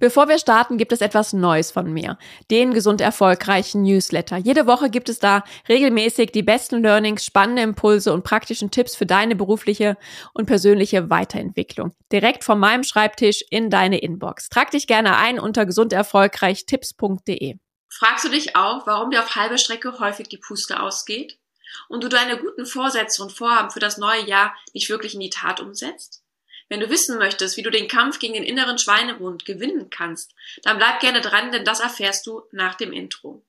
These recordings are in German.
Bevor wir starten, gibt es etwas Neues von mir. Den gesund erfolgreichen Newsletter. Jede Woche gibt es da regelmäßig die besten Learnings, spannende Impulse und praktischen Tipps für deine berufliche und persönliche Weiterentwicklung. Direkt von meinem Schreibtisch in deine Inbox. Trag dich gerne ein unter gesunderfolgreichtipps.de. Fragst du dich auch, warum dir auf halber Strecke häufig die Puste ausgeht? Und du deine guten Vorsätze und Vorhaben für das neue Jahr nicht wirklich in die Tat umsetzt? Wenn du wissen möchtest, wie du den Kampf gegen den inneren Schweinehund gewinnen kannst, dann bleib gerne dran, denn das erfährst du nach dem Intro.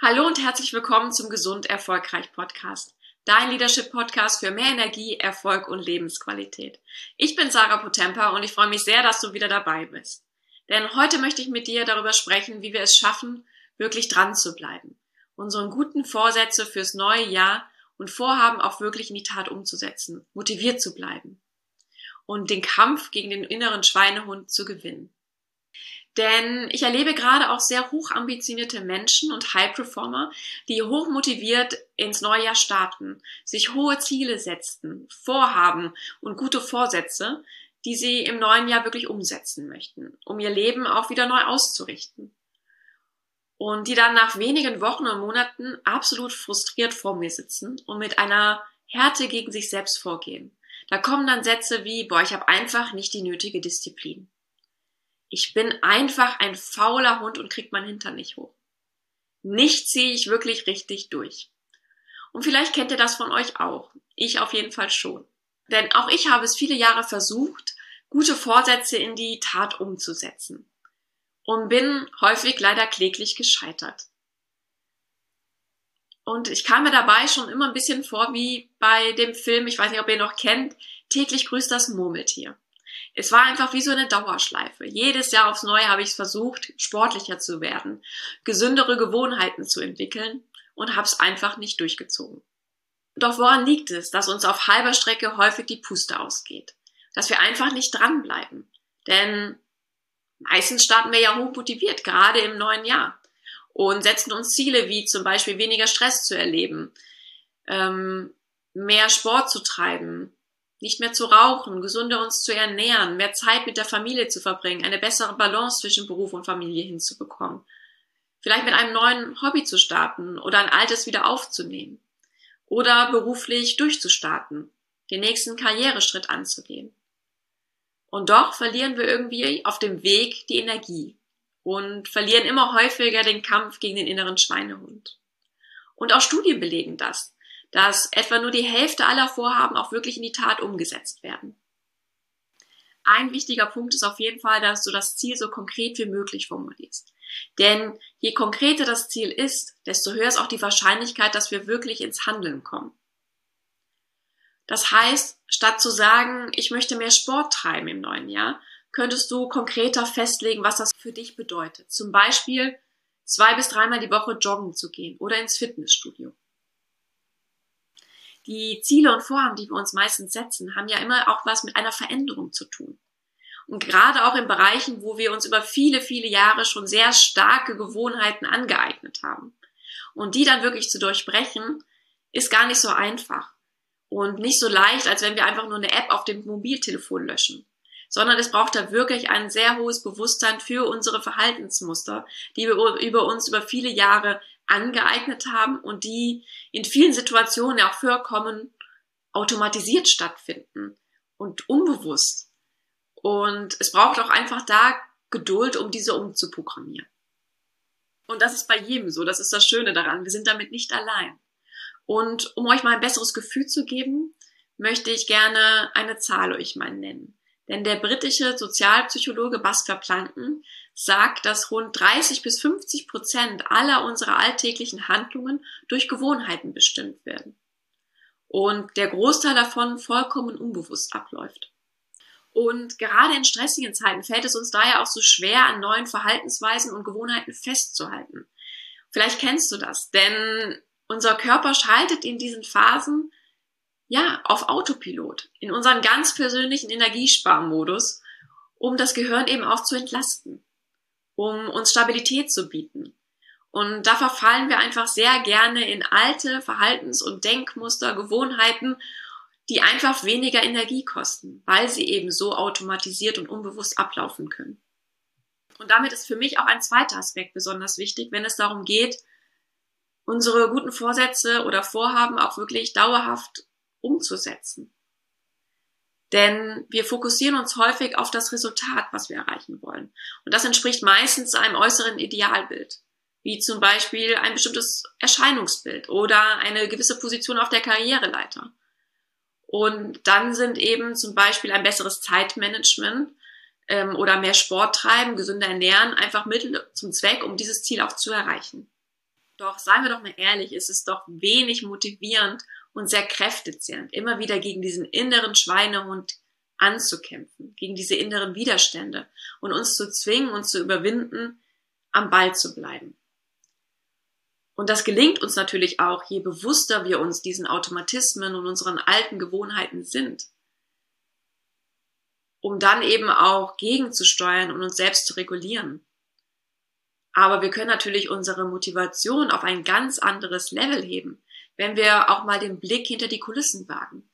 Hallo und herzlich willkommen zum Gesund Erfolgreich Podcast. Dein Leadership Podcast für mehr Energie, Erfolg und Lebensqualität. Ich bin Sarah Potempa und ich freue mich sehr, dass du wieder dabei bist. Denn heute möchte ich mit dir darüber sprechen, wie wir es schaffen, wirklich dran zu bleiben unseren guten Vorsätze fürs neue Jahr und Vorhaben auch wirklich in die Tat umzusetzen, motiviert zu bleiben und den Kampf gegen den inneren Schweinehund zu gewinnen. Denn ich erlebe gerade auch sehr hochambitionierte Menschen und High Performer, die hochmotiviert ins neue Jahr starten, sich hohe Ziele setzen, Vorhaben und gute Vorsätze, die sie im neuen Jahr wirklich umsetzen möchten, um ihr Leben auch wieder neu auszurichten und die dann nach wenigen Wochen und Monaten absolut frustriert vor mir sitzen und mit einer Härte gegen sich selbst vorgehen. Da kommen dann Sätze wie, boah, ich habe einfach nicht die nötige Disziplin. Ich bin einfach ein fauler Hund und krieg mein Hintern nicht hoch. Nicht ziehe ich wirklich richtig durch. Und vielleicht kennt ihr das von euch auch. Ich auf jeden Fall schon. Denn auch ich habe es viele Jahre versucht, gute Vorsätze in die Tat umzusetzen und bin häufig leider kläglich gescheitert. Und ich kam mir dabei schon immer ein bisschen vor wie bei dem Film, ich weiß nicht, ob ihr noch kennt, täglich grüßt das Murmeltier. Es war einfach wie so eine Dauerschleife. Jedes Jahr aufs Neue habe ich es versucht, sportlicher zu werden, gesündere Gewohnheiten zu entwickeln und habe es einfach nicht durchgezogen. Doch woran liegt es, dass uns auf halber Strecke häufig die Puste ausgeht? Dass wir einfach nicht dranbleiben? Denn meistens starten wir ja hoch motiviert, gerade im neuen Jahr. Und setzen uns Ziele wie zum Beispiel weniger Stress zu erleben, ähm, mehr Sport zu treiben, nicht mehr zu rauchen, gesunder uns zu ernähren, mehr Zeit mit der Familie zu verbringen, eine bessere Balance zwischen Beruf und Familie hinzubekommen. Vielleicht mit einem neuen Hobby zu starten oder ein altes wieder aufzunehmen. Oder beruflich durchzustarten, den nächsten Karriereschritt anzugehen. Und doch verlieren wir irgendwie auf dem Weg die Energie und verlieren immer häufiger den Kampf gegen den inneren Schweinehund. Und auch Studien belegen das, dass etwa nur die Hälfte aller Vorhaben auch wirklich in die Tat umgesetzt werden. Ein wichtiger Punkt ist auf jeden Fall, dass du das Ziel so konkret wie möglich formulierst. Denn je konkreter das Ziel ist, desto höher ist auch die Wahrscheinlichkeit, dass wir wirklich ins Handeln kommen. Das heißt, statt zu sagen, ich möchte mehr Sport treiben im neuen Jahr, könntest du konkreter festlegen, was das für dich bedeutet. Zum Beispiel zwei bis dreimal die Woche joggen zu gehen oder ins Fitnessstudio. Die Ziele und Vorhaben, die wir uns meistens setzen, haben ja immer auch was mit einer Veränderung zu tun. Und gerade auch in Bereichen, wo wir uns über viele, viele Jahre schon sehr starke Gewohnheiten angeeignet haben. Und die dann wirklich zu durchbrechen, ist gar nicht so einfach und nicht so leicht, als wenn wir einfach nur eine App auf dem Mobiltelefon löschen, sondern es braucht da wirklich ein sehr hohes Bewusstsein für unsere Verhaltensmuster, die wir über uns über viele Jahre angeeignet haben und die in vielen Situationen auch vollkommen automatisiert stattfinden und unbewusst. Und es braucht auch einfach da Geduld, um diese umzuprogrammieren. Und das ist bei jedem so, das ist das Schöne daran. Wir sind damit nicht allein. Und um euch mal ein besseres Gefühl zu geben, möchte ich gerne eine Zahl euch mal nennen. Denn der britische Sozialpsychologe Buster Planken sagt, dass rund 30 bis 50 Prozent aller unserer alltäglichen Handlungen durch Gewohnheiten bestimmt werden. Und der Großteil davon vollkommen unbewusst abläuft. Und gerade in stressigen Zeiten fällt es uns daher auch so schwer, an neuen Verhaltensweisen und Gewohnheiten festzuhalten. Vielleicht kennst du das, denn unser Körper schaltet in diesen Phasen ja auf Autopilot, in unseren ganz persönlichen Energiesparmodus, um das Gehirn eben auch zu entlasten, um uns Stabilität zu bieten. Und da verfallen wir einfach sehr gerne in alte Verhaltens- und Denkmuster, Gewohnheiten, die einfach weniger Energie kosten, weil sie eben so automatisiert und unbewusst ablaufen können. Und damit ist für mich auch ein zweiter Aspekt besonders wichtig, wenn es darum geht, unsere guten Vorsätze oder Vorhaben auch wirklich dauerhaft umzusetzen. Denn wir fokussieren uns häufig auf das Resultat, was wir erreichen wollen. Und das entspricht meistens einem äußeren Idealbild, wie zum Beispiel ein bestimmtes Erscheinungsbild oder eine gewisse Position auf der Karriereleiter. Und dann sind eben zum Beispiel ein besseres Zeitmanagement ähm, oder mehr Sport treiben, gesünder ernähren, einfach Mittel zum Zweck, um dieses Ziel auch zu erreichen. Doch seien wir doch mal ehrlich, ist es doch wenig motivierend und sehr kräftezehrend, immer wieder gegen diesen inneren Schweinehund anzukämpfen, gegen diese inneren Widerstände und uns zu zwingen und zu überwinden, am Ball zu bleiben. Und das gelingt uns natürlich auch, je bewusster wir uns diesen Automatismen und unseren alten Gewohnheiten sind, um dann eben auch gegenzusteuern und uns selbst zu regulieren. Aber wir können natürlich unsere Motivation auf ein ganz anderes Level heben, wenn wir auch mal den Blick hinter die Kulissen wagen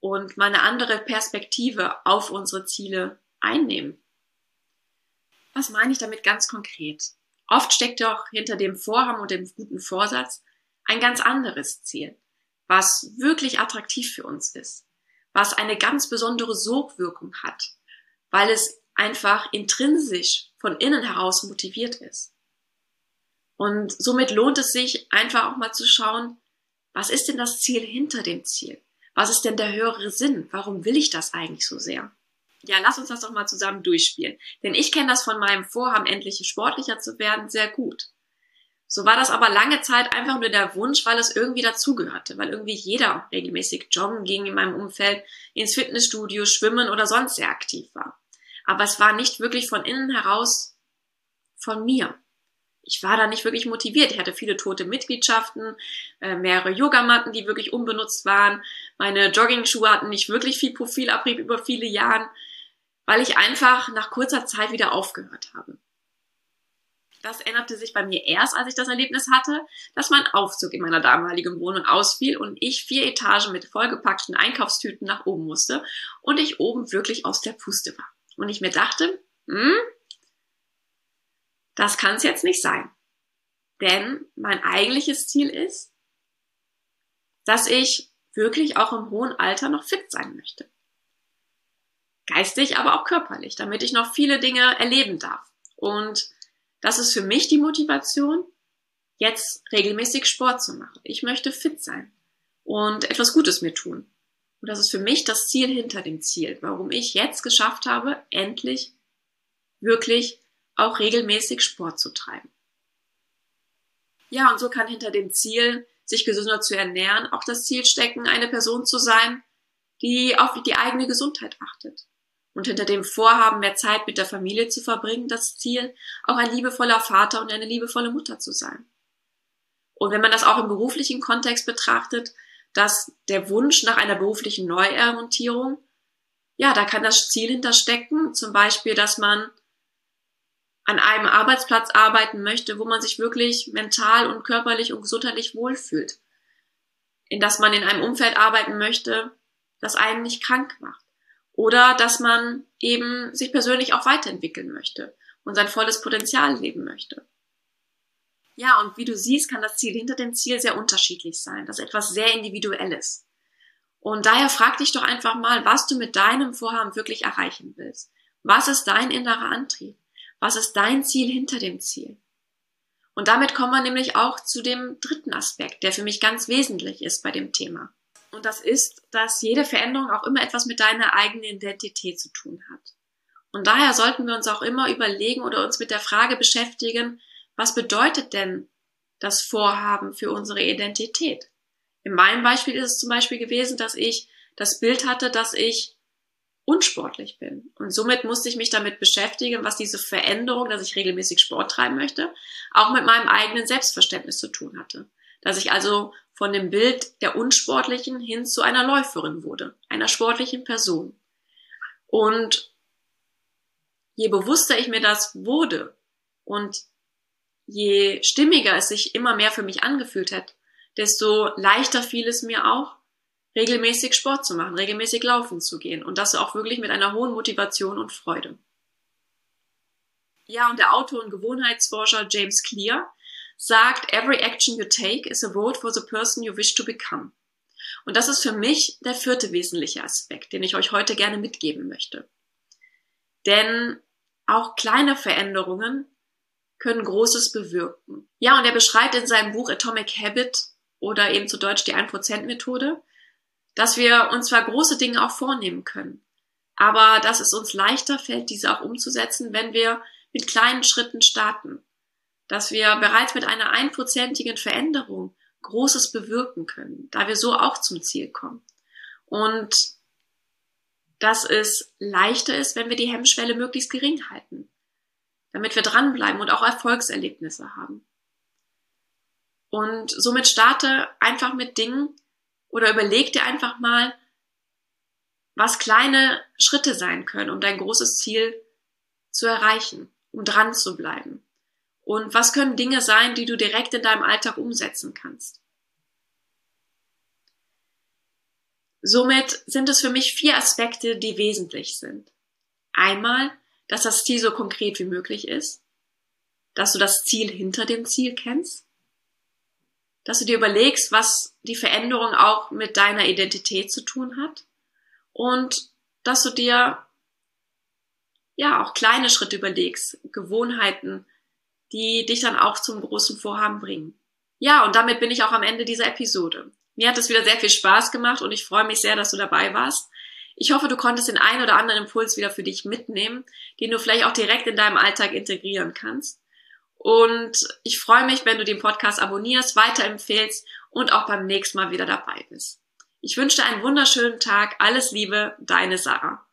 und mal eine andere Perspektive auf unsere Ziele einnehmen. Was meine ich damit ganz konkret? Oft steckt doch hinter dem Vorhaben und dem guten Vorsatz ein ganz anderes Ziel, was wirklich attraktiv für uns ist, was eine ganz besondere Sogwirkung hat, weil es einfach intrinsisch von innen heraus motiviert ist. Und somit lohnt es sich einfach auch mal zu schauen, was ist denn das Ziel hinter dem Ziel? Was ist denn der höhere Sinn? Warum will ich das eigentlich so sehr? Ja, lass uns das doch mal zusammen durchspielen. Denn ich kenne das von meinem Vorhaben, endlich sportlicher zu werden, sehr gut. So war das aber lange Zeit einfach nur der Wunsch, weil es irgendwie dazugehörte, weil irgendwie jeder regelmäßig joggen ging in meinem Umfeld, ins Fitnessstudio, schwimmen oder sonst sehr aktiv war aber es war nicht wirklich von innen heraus von mir. Ich war da nicht wirklich motiviert. Ich hatte viele tote Mitgliedschaften, äh, mehrere Yogamatten, die wirklich unbenutzt waren. Meine Jogging-Schuhe hatten nicht wirklich viel Profilabrieb über viele Jahre, weil ich einfach nach kurzer Zeit wieder aufgehört habe. Das änderte sich bei mir erst, als ich das Erlebnis hatte, dass mein Aufzug in meiner damaligen Wohnung ausfiel und ich vier Etagen mit vollgepackten Einkaufstüten nach oben musste und ich oben wirklich aus der Puste war. Und ich mir dachte, hm, das kann es jetzt nicht sein. Denn mein eigentliches Ziel ist, dass ich wirklich auch im hohen Alter noch fit sein möchte. Geistig, aber auch körperlich, damit ich noch viele Dinge erleben darf. Und das ist für mich die Motivation, jetzt regelmäßig Sport zu machen. Ich möchte fit sein und etwas Gutes mir tun. Und das ist für mich das Ziel hinter dem Ziel, warum ich jetzt geschafft habe, endlich wirklich auch regelmäßig Sport zu treiben. Ja, und so kann hinter dem Ziel, sich gesünder zu ernähren, auch das Ziel stecken, eine Person zu sein, die auf die eigene Gesundheit achtet. Und hinter dem Vorhaben, mehr Zeit mit der Familie zu verbringen, das Ziel, auch ein liebevoller Vater und eine liebevolle Mutter zu sein. Und wenn man das auch im beruflichen Kontext betrachtet, dass der Wunsch nach einer beruflichen Neuorientierung, ja, da kann das Ziel hinterstecken, zum Beispiel, dass man an einem Arbeitsplatz arbeiten möchte, wo man sich wirklich mental und körperlich und gesundheitlich wohlfühlt. In dass man in einem Umfeld arbeiten möchte, das einen nicht krank macht. Oder dass man eben sich persönlich auch weiterentwickeln möchte und sein volles Potenzial leben möchte. Ja, und wie du siehst, kann das Ziel hinter dem Ziel sehr unterschiedlich sein. Das ist etwas sehr Individuelles. Und daher frag dich doch einfach mal, was du mit deinem Vorhaben wirklich erreichen willst. Was ist dein innerer Antrieb? Was ist dein Ziel hinter dem Ziel? Und damit kommen wir nämlich auch zu dem dritten Aspekt, der für mich ganz wesentlich ist bei dem Thema. Und das ist, dass jede Veränderung auch immer etwas mit deiner eigenen Identität zu tun hat. Und daher sollten wir uns auch immer überlegen oder uns mit der Frage beschäftigen, was bedeutet denn das Vorhaben für unsere Identität? In meinem Beispiel ist es zum Beispiel gewesen, dass ich das Bild hatte, dass ich unsportlich bin. Und somit musste ich mich damit beschäftigen, was diese Veränderung, dass ich regelmäßig Sport treiben möchte, auch mit meinem eigenen Selbstverständnis zu tun hatte. Dass ich also von dem Bild der Unsportlichen hin zu einer Läuferin wurde, einer sportlichen Person. Und je bewusster ich mir das wurde und je stimmiger es sich immer mehr für mich angefühlt hat, desto leichter fiel es mir auch, regelmäßig Sport zu machen, regelmäßig laufen zu gehen und das auch wirklich mit einer hohen Motivation und Freude. Ja, und der Autor und Gewohnheitsforscher James Clear sagt, every action you take is a vote for the person you wish to become. Und das ist für mich der vierte wesentliche Aspekt, den ich euch heute gerne mitgeben möchte. Denn auch kleine Veränderungen können Großes bewirken. Ja, und er beschreibt in seinem Buch Atomic Habit oder eben zu Deutsch die 1%-Methode, dass wir uns zwar große Dinge auch vornehmen können, aber dass es uns leichter fällt, diese auch umzusetzen, wenn wir mit kleinen Schritten starten. Dass wir bereits mit einer einprozentigen Veränderung Großes bewirken können, da wir so auch zum Ziel kommen. Und dass es leichter ist, wenn wir die Hemmschwelle möglichst gering halten, damit wir dranbleiben und auch Erfolgserlebnisse haben. Und somit starte einfach mit Dingen oder überleg dir einfach mal, was kleine Schritte sein können, um dein großes Ziel zu erreichen, um dran zu bleiben. Und was können Dinge sein, die du direkt in deinem Alltag umsetzen kannst? Somit sind es für mich vier Aspekte, die wesentlich sind. Einmal, dass das Ziel so konkret wie möglich ist, dass du das Ziel hinter dem Ziel kennst, dass du dir überlegst, was die Veränderung auch mit deiner Identität zu tun hat und dass du dir ja auch kleine Schritte überlegst, Gewohnheiten, die dich dann auch zum großen Vorhaben bringen. Ja, und damit bin ich auch am Ende dieser Episode. Mir hat es wieder sehr viel Spaß gemacht und ich freue mich sehr, dass du dabei warst. Ich hoffe, du konntest den einen oder anderen Impuls wieder für dich mitnehmen, den du vielleicht auch direkt in deinem Alltag integrieren kannst. Und ich freue mich, wenn du den Podcast abonnierst, weiterempfehlst und auch beim nächsten Mal wieder dabei bist. Ich wünsche dir einen wunderschönen Tag. Alles Liebe, deine Sarah.